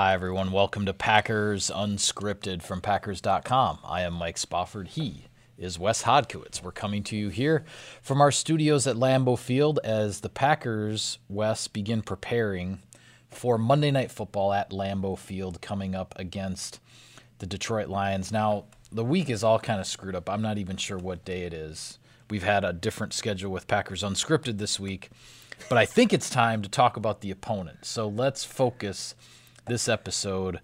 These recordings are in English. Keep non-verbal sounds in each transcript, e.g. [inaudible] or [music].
Hi, everyone. Welcome to Packers Unscripted from Packers.com. I am Mike Spofford. He is Wes Hodkiewicz. We're coming to you here from our studios at Lambeau Field as the Packers, Wes, begin preparing for Monday Night Football at Lambeau Field coming up against the Detroit Lions. Now, the week is all kind of screwed up. I'm not even sure what day it is. We've had a different schedule with Packers Unscripted this week, but I think it's time to talk about the opponent. So let's focus this episode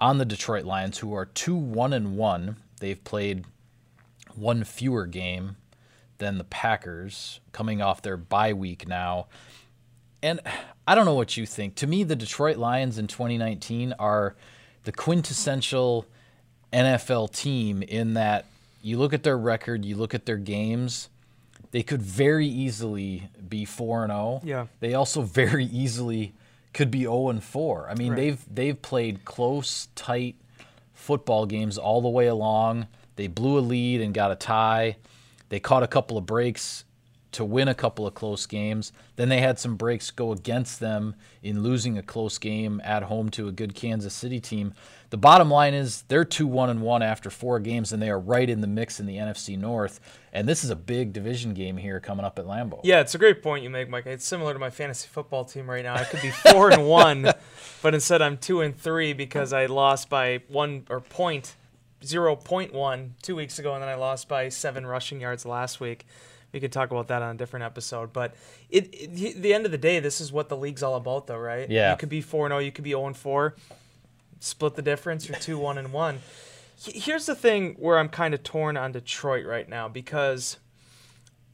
on the Detroit Lions, who are two one and one. They've played one fewer game than the Packers, coming off their bye week now. And I don't know what you think. To me, the Detroit Lions in 2019 are the quintessential NFL team in that you look at their record, you look at their games, they could very easily be 4 and 0. Yeah. They also very easily could be 0 and 4. I mean, Right. they've they've played close, tight football games all the way along. They blew a lead and got a tie. They caught a couple of breaks to win a couple of close games. Then they had some breaks go against them in losing a close game at home to a good Kansas City team. The bottom line is they're 2 1 and 1 after four games, and they are right in the mix in the NFC North. And this is a big division game here coming up at Lambeau. Yeah, it's a great point you make, Mike. It's similar to my fantasy football team right now. I could be four and [laughs] one, but instead I'm two and three because I lost by one or point zero point one two weeks ago, and then I lost by seven rushing yards last week. We could talk about that on a different episode, but it, it the end of the day, this is what the league's all about, though, right? Yeah. You could be four and zero, you could be zero and four. Split the difference. You're two one and one. Here's the thing where I'm kind of torn on Detroit right now because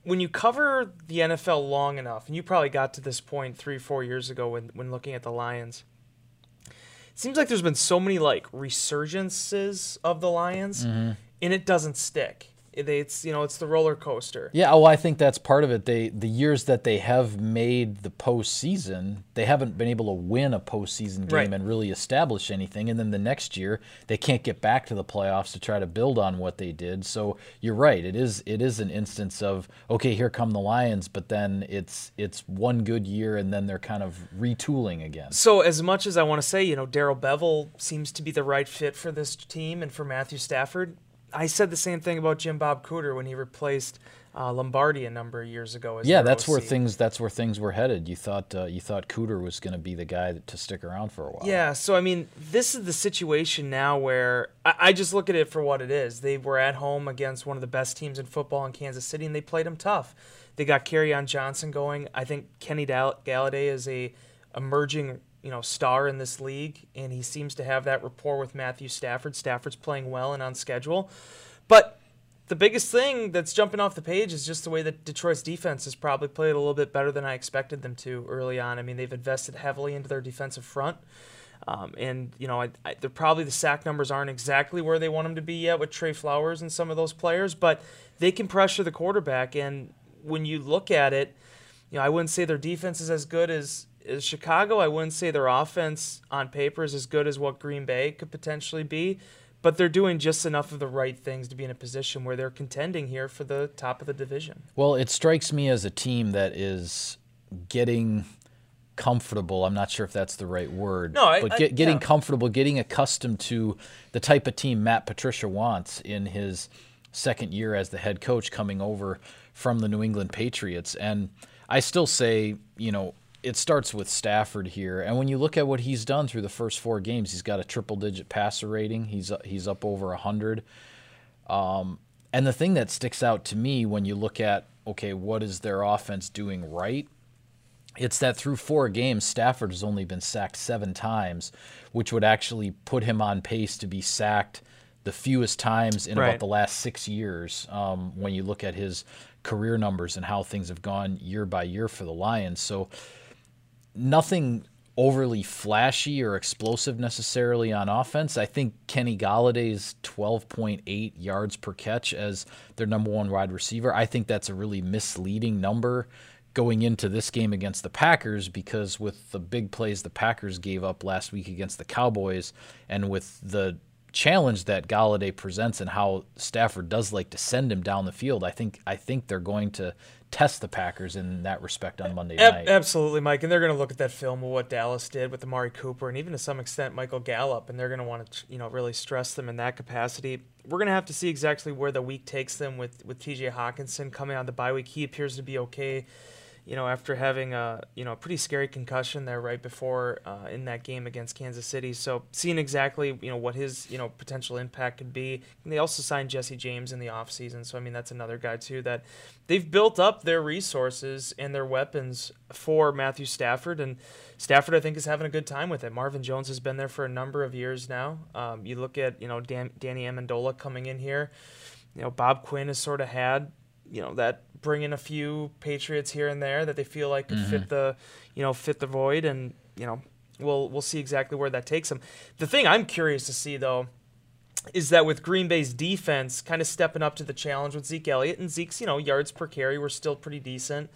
when you cover the NFL long enough, and you probably got to this point three, four years ago when, when looking at the Lions, it seems like there's been so many like resurgences of the Lions, Mm-hmm. and it doesn't stick. It, it's you know it's the roller coaster. Yeah, well, I think that's part of it. They the years that they have made the postseason, they haven't been able to win a postseason game Right. and really establish anything. And then the next year, they can't get back to the playoffs to try to build on what they did. So you're right. It is it is an instance of okay, here come the Lions, but then it's it's one good year and then they're kind of retooling again. So as much as I want to say, you know, Darrell Bevell seems to be the right fit for this team and for Matthew Stafford, I said the same thing about Jim Bob Cooter when he replaced uh, Lombardi a number of years ago. As Yeah, that's where things that's where things were headed. You thought uh, you thought Cooter was going to be the guy to stick around for a while. Yeah, so I mean, this is the situation now where I, I just look at it for what it is. They were at home against one of the best teams in football in Kansas City, and they played them tough. They got on Johnson going. I think Kenny Dall- Golladay is a emerging you know star in this league, and he seems to have that rapport with Matthew Stafford. Stafford's playing well and on schedule, but the biggest thing that's jumping off the page is just the way that Detroit's defense has probably played a little bit better than I expected them to early on. I mean, they've invested heavily into their defensive front. Um, and, you know, I, I, they're probably the sack numbers aren't exactly where they want them to be yet with Trey Flowers and some of those players, but they can pressure the quarterback. And when you look at it, you know, I wouldn't say their defense is as good as, as Chicago. I wouldn't say their offense on paper is as good as what Green Bay could potentially be but they're doing just enough of the right things to be in a position where they're contending here for the top of the division. Well, it strikes me as a team that is getting comfortable. I'm not sure if that's the right word. No, I- but I- getting yeah. comfortable, getting accustomed to the type of team Matt Patricia wants in his second year as the head coach coming over from the New England Patriots. And I still say, you know, it starts with Stafford here. And when you look at what he's done through the first four games, he's got a triple digit passer rating. He's uh, he's up over 100. Um, and the thing that sticks out to me when you look at, okay, what is their offense doing right? It's that through four games, Stafford has only been sacked seven times, which would actually put him on pace to be sacked the fewest times in Right. about the last six years um, when you look at his career numbers and how things have gone year by year for the Lions. So, nothing overly flashy or explosive necessarily on offense. I think Kenny Golladay's 12.8 yards per catch as their number one wide receiver. I think that's a really misleading number going into this game against the Packers because with the big plays the Packers gave up last week against the Cowboys and with the challenge that Golladay presents and how Stafford does like to send him down the field, I think I think they're going to test the Packers in that respect on Monday night. Absolutely, Mike. And they're going to look at that film of what Dallas did with Amari Cooper and even to some extent Michael Gallup, and they're going to want to you know really stress them in that capacity. We're going to have to see exactly where the week takes them with with T.J. Hockenson coming on the bye week. He appears to be okay you know, after having a you know a pretty scary concussion there right before uh, in that game against Kansas City. So seeing exactly you know what his you know potential impact could be. And they also signed Jesse James in the offseason. So I mean that's another guy too that they've built up their resources and their weapons for Matthew Stafford and Stafford I think is having a good time with it. Marvin Jones has been there for a number of years now. Um, you look at you know Dan, Danny Amendola coming in here. You know Bob Quinn has sort of had you know that bring in a few Patriots here and there that they feel like could mm-hmm. fit the you know fit the void, and you know we'll we'll see exactly where that takes them. The thing I'm curious to see though is that with Green Bay's defense kind of stepping up to the challenge with Zeke Elliott and Zeke's you know yards per carry were still pretty decent.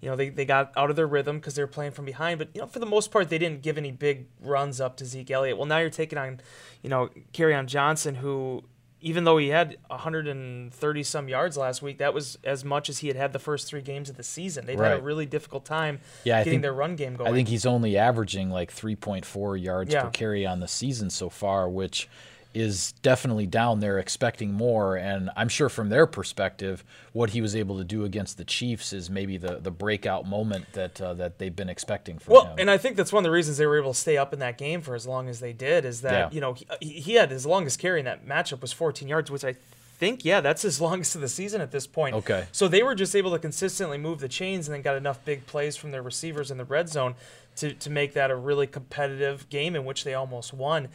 You know, they, they got out of their rhythm because they were playing from behind, but you know, for the most part, they didn't give any big runs up to Zeke Elliott. Well, now you're taking on, you know, on Johnson, who even though he had 130 some yards last week, that was as much as he had had the first three games of the season. They've right. had a really difficult time yeah, getting think, their run game going. I think he's only averaging like 3.4 yards yeah. per carry on the season so far, which is definitely down there expecting more and i'm sure from their perspective what he was able to do against the chiefs is maybe the, the breakout moment that uh, that they've been expecting from well him. and i think that's one of the reasons they were able to stay up in that game for as long as they did is that yeah. you know he, he had his longest carry in that matchup was 14 yards which i think yeah that's his [laughs] longest of the season at this point okay so they were just able to consistently move the chains and then got enough big plays from their receivers in the red zone to, to make that a really competitive game in which they almost won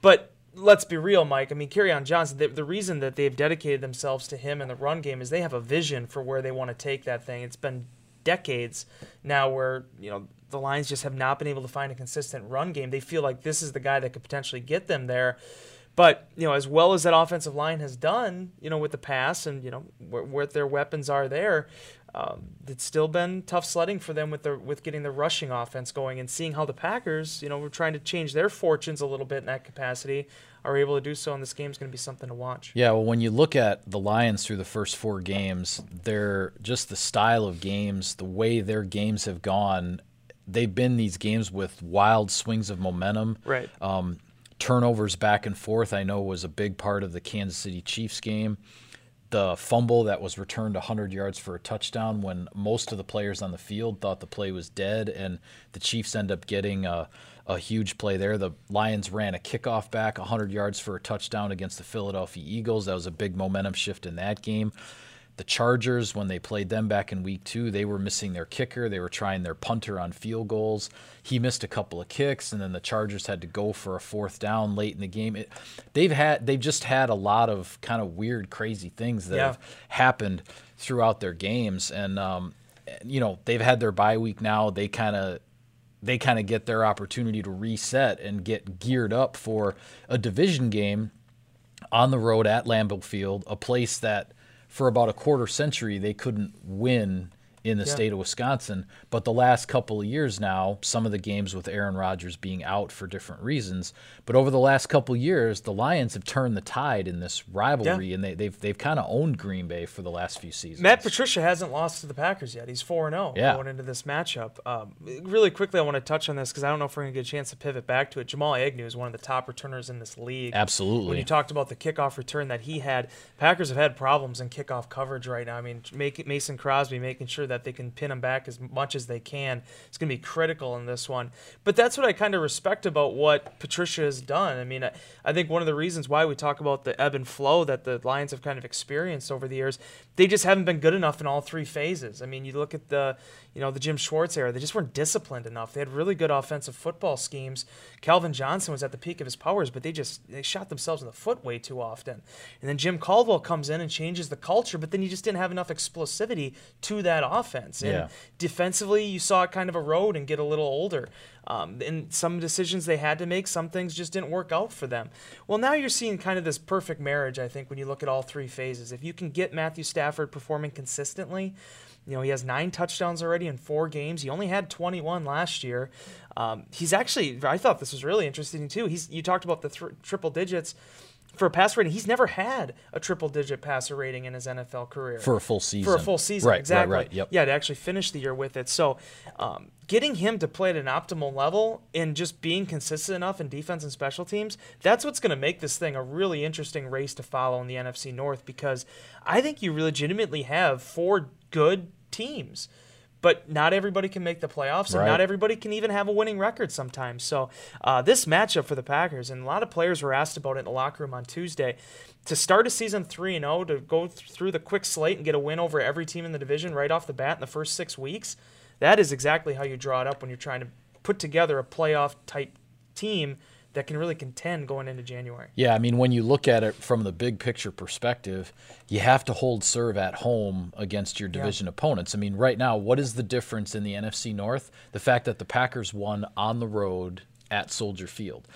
but let's be real, Mike. I mean, on Johnson, the, the, reason that they've dedicated themselves to him in the run game is they have a vision for where they want to take that thing. It's been decades now where, you know, the Lions just have not been able to find a consistent run game. They feel like this is the guy that could potentially get them there. But, you know, as well as that offensive line has done, you know, with the pass and, you know, where, where their weapons are there, um, it's still been tough sledding for them with with getting the rushing offense going and seeing how the Packers, you know, we're trying to change their fortunes a little bit in that capacity, are able to do so, and this game is going to be something to watch. Yeah, well, when you look at the Lions through the first four games, they're just the style of games, the way their games have gone. They've been these games with wild swings of momentum. Right. Um, turnovers back and forth. I know was a big part of the Kansas City Chiefs game the fumble that was returned 100 yards for a touchdown when most of the players on the field thought the play was dead, and the Chiefs end up getting a, a huge play there. The Lions ran a kickoff back 100 yards for a touchdown against the Philadelphia Eagles. That was a big momentum shift in that game. The Chargers, when they played them back in week two, they were missing their kicker. They were trying their punter on field goals. He missed a couple of kicks, and then the Chargers had to go for a fourth down late in the game. It, they've had they've just had a lot of kind of weird, crazy things that yeah. have happened throughout their games, and um, you know they've had their bye week now. They kind of they kind of get their opportunity to reset and get geared up for a division game on the road at Lambeau Field, a place that for about a quarter century they couldn't win in the yeah. state of Wisconsin. But the last couple of years now, some of the games with Aaron Rodgers being out for different reasons, but over the last couple of years, the Lions have turned the tide in this rivalry, yeah. and they, they've they've kind of owned Green Bay for the last few seasons. Matt Patricia hasn't lost to the Packers yet. He's four and zero oh going into this matchup. Um, really quickly, I want to touch on this because I don't know if we're going to get a chance to pivot back to it. Jamal Agnew is one of the top returners in this league. Absolutely. When you talked about the kickoff return that he had, Packers have had problems in kickoff coverage right now. I mean, make, Mason Crosby making sure that they can pin him back as much as they can. It's going to be critical in this one. But that's what I kind of respect about what Patricia has done. I mean, I, I think one of the reasons why we talk about the ebb and flow that the Lions have kind of experienced over the years, they just haven't been good enough in all three phases. I mean, you look at the, you know, the Jim Schwartz era, they just weren't disciplined enough. They had really good offensive football schemes. Calvin Johnson was at the peak of his powers, but they just they shot themselves in the foot way too often. And then Jim Caldwell comes in and changes the culture, but then you just didn't have enough explosivity to that offense. And yeah. defensively, you saw it kind of erode and get a little older. Um, and some decisions they had to make, some things just didn't work out for them. Well, now you're seeing kind of this perfect marriage, I think, when you look at all three phases. If you can get Matthew Stafford performing consistently, You know, he has nine touchdowns already in four games. He only had 21 last year. Um, he's actually, I thought this was really interesting too. He's, you talked about the th- triple digits for a pass rating. He's never had a triple digit passer rating in his NFL career. For a full season. For a full season, right, exactly. Right, right, yep. Yeah, to actually finish the year with it. So, um, getting him to play at an optimal level and just being consistent enough in defense and special teams, that's what's going to make this thing a really interesting race to follow in the NFC North because I think you legitimately have four good teams but not everybody can make the playoffs, and Right. not everybody can even have a winning record sometimes. So, uh, this matchup for the Packers, and a lot of players were asked about it in the locker room on Tuesday. To start a season 3 and 0, to go th- through the quick slate and get a win over every team in the division right off the bat in the first six weeks, that is exactly how you draw it up when you're trying to put together a playoff type team that can really contend going into January. Yeah, I mean, when you look at it from the big picture perspective, you have to hold serve at home against your division opponents. I mean, right now, what is the difference in the NFC North? The fact that the Packers won on the road at Soldier Field.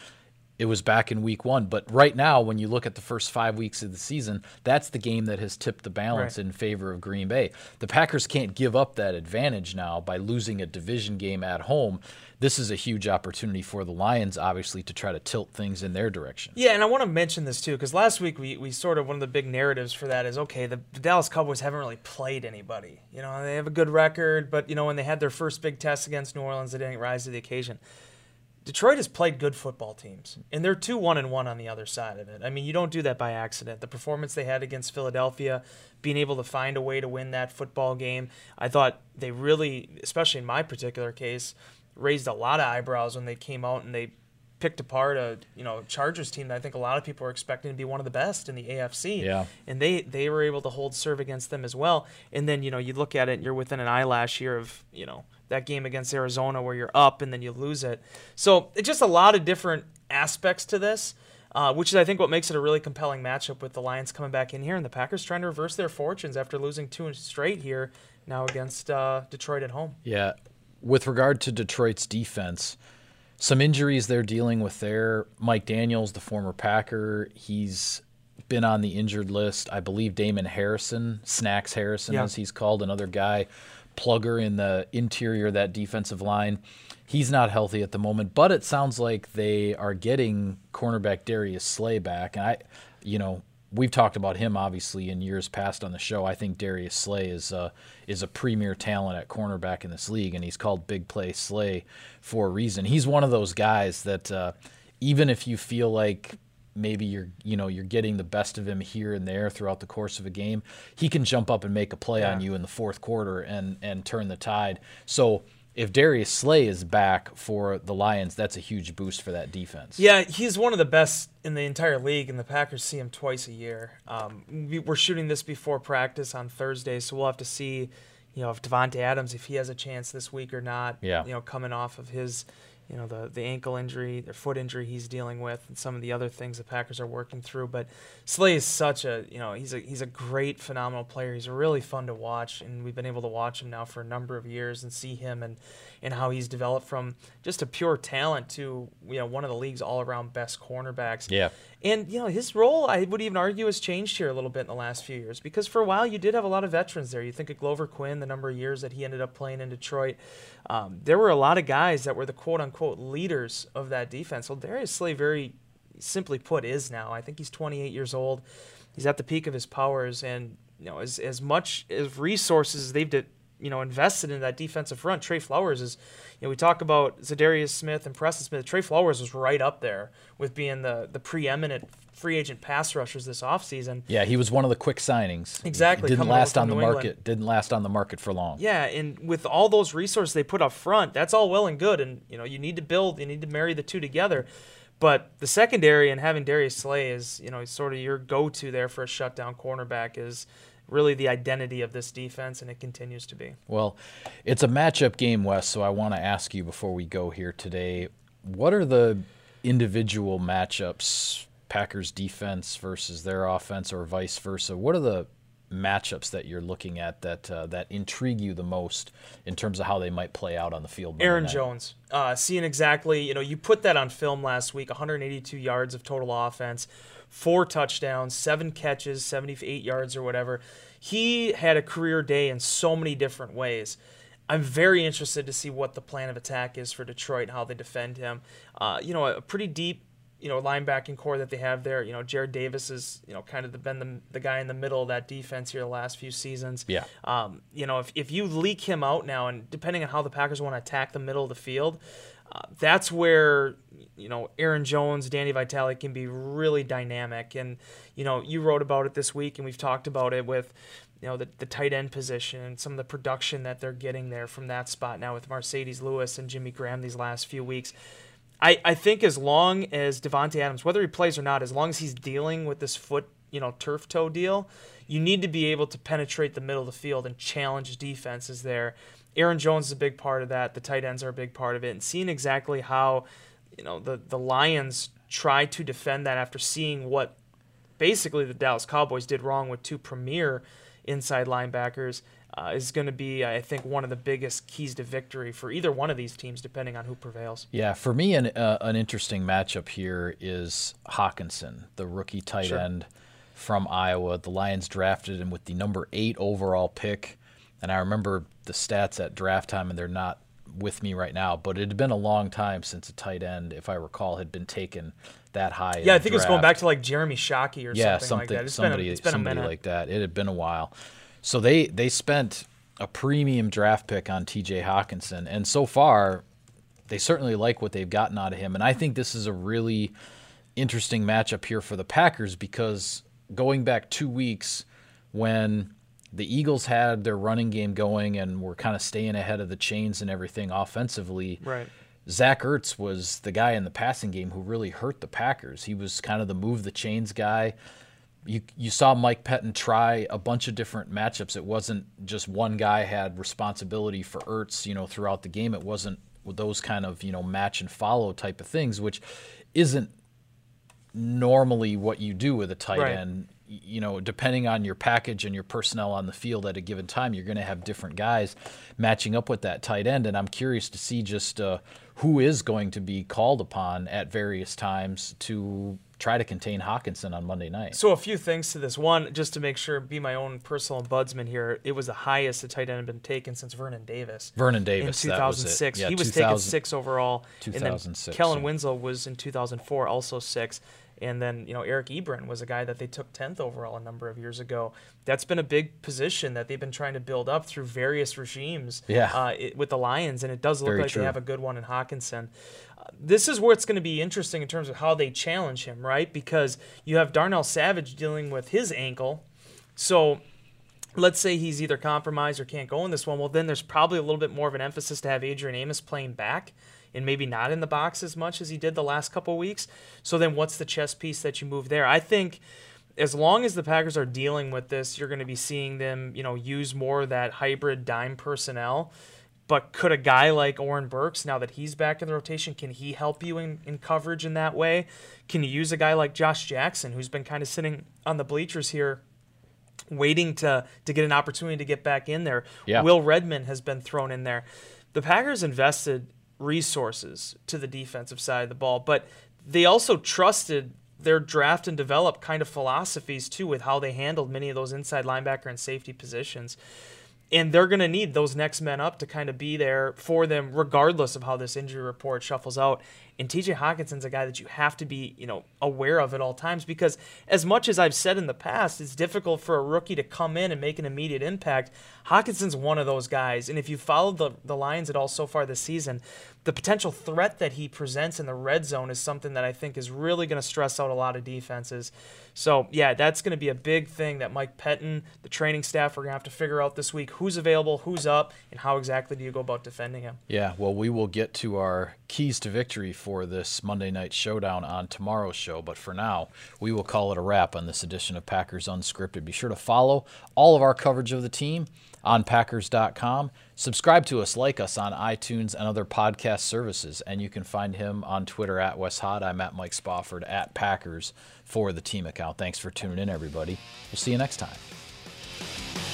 It was back in week one, but right now, when you look at the first five weeks of the season, that's the game that has tipped the balance Right. in favor of Green Bay. The Packers can't give up that advantage now by losing a division game at home. This is a huge opportunity for the Lions, obviously, to try to tilt things in their direction. Yeah, and I want to mention this too, because last week we, we sort of one of the big narratives for that is okay, the, the Dallas Cowboys haven't really played anybody. You know, they have a good record, but you know, when they had their first big test against New Orleans, they didn't rise to the occasion. Detroit has played good football teams, and they're two one and one on the other side of it. I mean, you don't do that by accident. The performance they had against Philadelphia, being able to find a way to win that football game, I thought they really, especially in my particular case, raised a lot of eyebrows when they came out and they picked apart a you know Chargers team that I think a lot of people were expecting to be one of the best in the AFC. Yeah. And they they were able to hold serve against them as well. And then you know you look at it, and you're within an eyelash here of you know that game against Arizona where you're up and then you lose it. So it's just a lot of different aspects to this. Uh, which is, I think, what makes it a really compelling matchup with the Lions coming back in here and the Packers trying to reverse their fortunes after losing two straight here now against uh, Detroit at home. Yeah. With regard to Detroit's defense, some injuries they're dealing with there. Mike Daniels, the former Packer, he's been on the injured list. I believe Damon Harrison, Snacks Harrison, Yeah. as he's called, another guy, plugger in the interior that defensive line. He's not healthy at the moment, but it sounds like they are getting cornerback Darius Slay back. And I, you know, we've talked about him obviously in years past on the show. I think Darius Slay is uh, is a premier talent at cornerback in this league, and he's called Big Play Slay for a reason. He's one of those guys that uh, even if you feel like maybe you're you know you're getting the best of him here and there throughout the course of a game, he can jump up and make a play on you in the fourth quarter and and turn the tide. So. If Darius Slay is back for the Lions, that's a huge boost for that defense. Yeah, he's one of the best in the entire league, and the Packers see him twice a year. Um, we, we're shooting this before practice on Thursday, so we'll have to see, you know, if Davante Adams if he has a chance this week or not. Yeah. You know, coming off of his, you know, the the ankle injury, the foot injury he's dealing with, and some of the other things the Packers are working through. But Slay is such a, you know, he's a he's a great, phenomenal player. He's really fun to watch, and we've been able to watch him now for a number of years and see him and and how he's developed from just a pure talent to you know one of the league's all around best cornerbacks. Yeah. And you know his role, I would even argue, has changed here a little bit in the last few years because for a while you did have a lot of veterans there. You think of Glover Quin, the number of years that he ended up playing in Detroit. Um, there were a lot of guys that were the quote unquote leaders of that defense. Well, Darius Slay, very simply put, is now. I think he's 28 years old. He's at the peak of his powers, and you know as as much as resources they've did, you know invested in that defensive front. Trey Flowers is, you know, we talk about Za'Darius Smith and Preston Smith. Trey Flowers was right up there with being the the preeminent free agent pass rushers this offseason. Yeah, he was one of the quick signings. Exactly, Didn't last on the New market. England. Didn't last on the market for long. Yeah, and with all those resources they put up front, that's all well and good. And you know, you need to build, you need to marry the two together. But the secondary and having Darius Slay is, you know, sort of your go-to there for a shutdown cornerback is really the identity of this defense, and it continues to be. Well, it's a matchup game, Wes. So I want to ask you before we go here today, what are the individual matchups? Packers defense versus their offense, or vice versa. What are the matchups that you're looking at that uh, that intrigue you the most in terms of how they might play out on the field? Aaron night? Jones, uh, seeing exactly, you know, you put that on film last week 182 yards of total offense, four touchdowns, seven catches, 78 yards or whatever. He had a career day in so many different ways. I'm very interested to see what the plan of attack is for Detroit and how they defend him. Uh, you know, a pretty deep, you know, linebacking core that they have there. You know, Jarrad Davis is, you know, kind of the, been the, the guy in the middle of that defense here the last few seasons. Yeah. Um, you know, if, if you leak him out now, and depending on how the Packers want to attack the middle of the field, uh, that's where you know Aaron Jones, Danny Vitale can be really dynamic. And you know, you wrote about it this week, and we've talked about it with you know the, the tight end position and some of the production that they're getting there from that spot now with Marcedes Lewis and Jimmy Graham these last few weeks. I, I think as long as Davante Adams, whether he plays or not, as long as he's dealing with this foot, you know, turf toe deal, you need to be able to penetrate the middle of the field and challenge defenses there. Aaron Jones is a big part of that. The tight ends are a big part of it, and seeing exactly how, you know, the the Lions try to defend that after seeing what basically the Dallas Cowboys did wrong with two premier inside linebackers uh, is going to be, I think, one of the biggest keys to victory for either one of these teams, depending on who prevails. Yeah, for me, an uh, an interesting matchup here is Hockenson, the rookie tight Sure. end from Iowa. The Lions drafted him with the number eight overall pick, and I remember the stats at draft time, and they're not with me right now, but it had been a long time since a tight end, if I recall, had been taken that high. Yeah, I think it's going back to like Jeremy Shockey or yeah, something, something, like that. It's somebody, been a, it's been somebody like that. It had been a while. So they they spent a premium draft pick on T.J. Hockenson, and so far, they certainly like what they've gotten out of him. And I think this is a really interesting matchup here for the Packers because going back two weeks when the Eagles had their running game going and were kind of staying ahead of the chains and everything offensively. Right. Zach Ertz was the guy in the passing game who really hurt the Packers. He was kind of the move the chains guy. You you saw Mike Pettine try a bunch of different matchups. It wasn't just one guy had responsibility for Ertz, you know, throughout the game. It wasn't those kind of, you know, match and follow type of things, which isn't normally what you do with a tight Right. end. You know, depending on your package and your personnel on the field at a given time, you're going to have different guys matching up with that tight end. And I'm curious to see just uh, who is going to be called upon at various times to try to contain Hockenson on Monday night. So a few things to this. One, just to make sure, be my own personal ombudsman here. It was the highest a tight end had been taken since Vernon Davis. Vernon in Davis, was it. 2006. Yeah, he was taken six overall. And then 2006, Kellen. Winslow was in 2004, also six. And then, you know, Eric Ebron was a guy that they took 10th overall a number of years ago. That's been a big position that they've been trying to build up through various regimes Yeah. uh, it, with the Lions. And it does look Very like true. they have a good one in Hockenson. Uh, this is where it's going to be interesting in terms of how they challenge him, right? Because you have Darnell Savage dealing with his ankle. So let's say he's either compromised or can't go in this one, well, then there's probably a little bit more of an emphasis to have Adrian Amos playing back and maybe not in the box as much as he did the last couple weeks. So then what's the chess piece that you move there? I think as long as the Packers are dealing with this, you're going to be seeing them, you know, use more of that hybrid dime personnel. But could a guy like Oren Burks, now that he's back in the rotation, can he help you in, in coverage in that way? Can you use a guy like Josh Jackson, who's been kind of sitting on the bleachers here waiting to to get an opportunity to get back in there. Yeah. Will Redmond has been thrown in there. The Packers invested resources to the defensive side of the ball, but they also trusted their draft and develop kind of philosophies too with how they handled many of those inside linebacker and safety positions. And they're going to need those next men up to kind of be there for them, regardless of how this injury report shuffles out. And TJ Hockenson's a guy that you have to be, you know, aware of at all times because, as much as I've said in the past, it's difficult for a rookie to come in and make an immediate impact. Hockenson's one of those guys. And if you followed the, the Lions at all so far this season, the potential threat that he presents in the red zone is something that I think is really going to stress out a lot of defenses. So, yeah, that's going to be a big thing that Mike Pettine, the training staff, are going to have to figure out this week who's available, who's up, and how exactly do you go about defending him. Yeah, well, we will get to our keys to victory for this Monday night showdown on tomorrow's show. But for now, we will call it a wrap on this edition of Packers Unscripted. Be sure to follow all of our coverage of the team on Packers.com. Subscribe to us, like us on iTunes and other podcast services. And you can find him on Twitter at Wes Hod. I'm at Mike Spofford at Packers for the team account. Thanks for tuning in, everybody. We'll see you next time.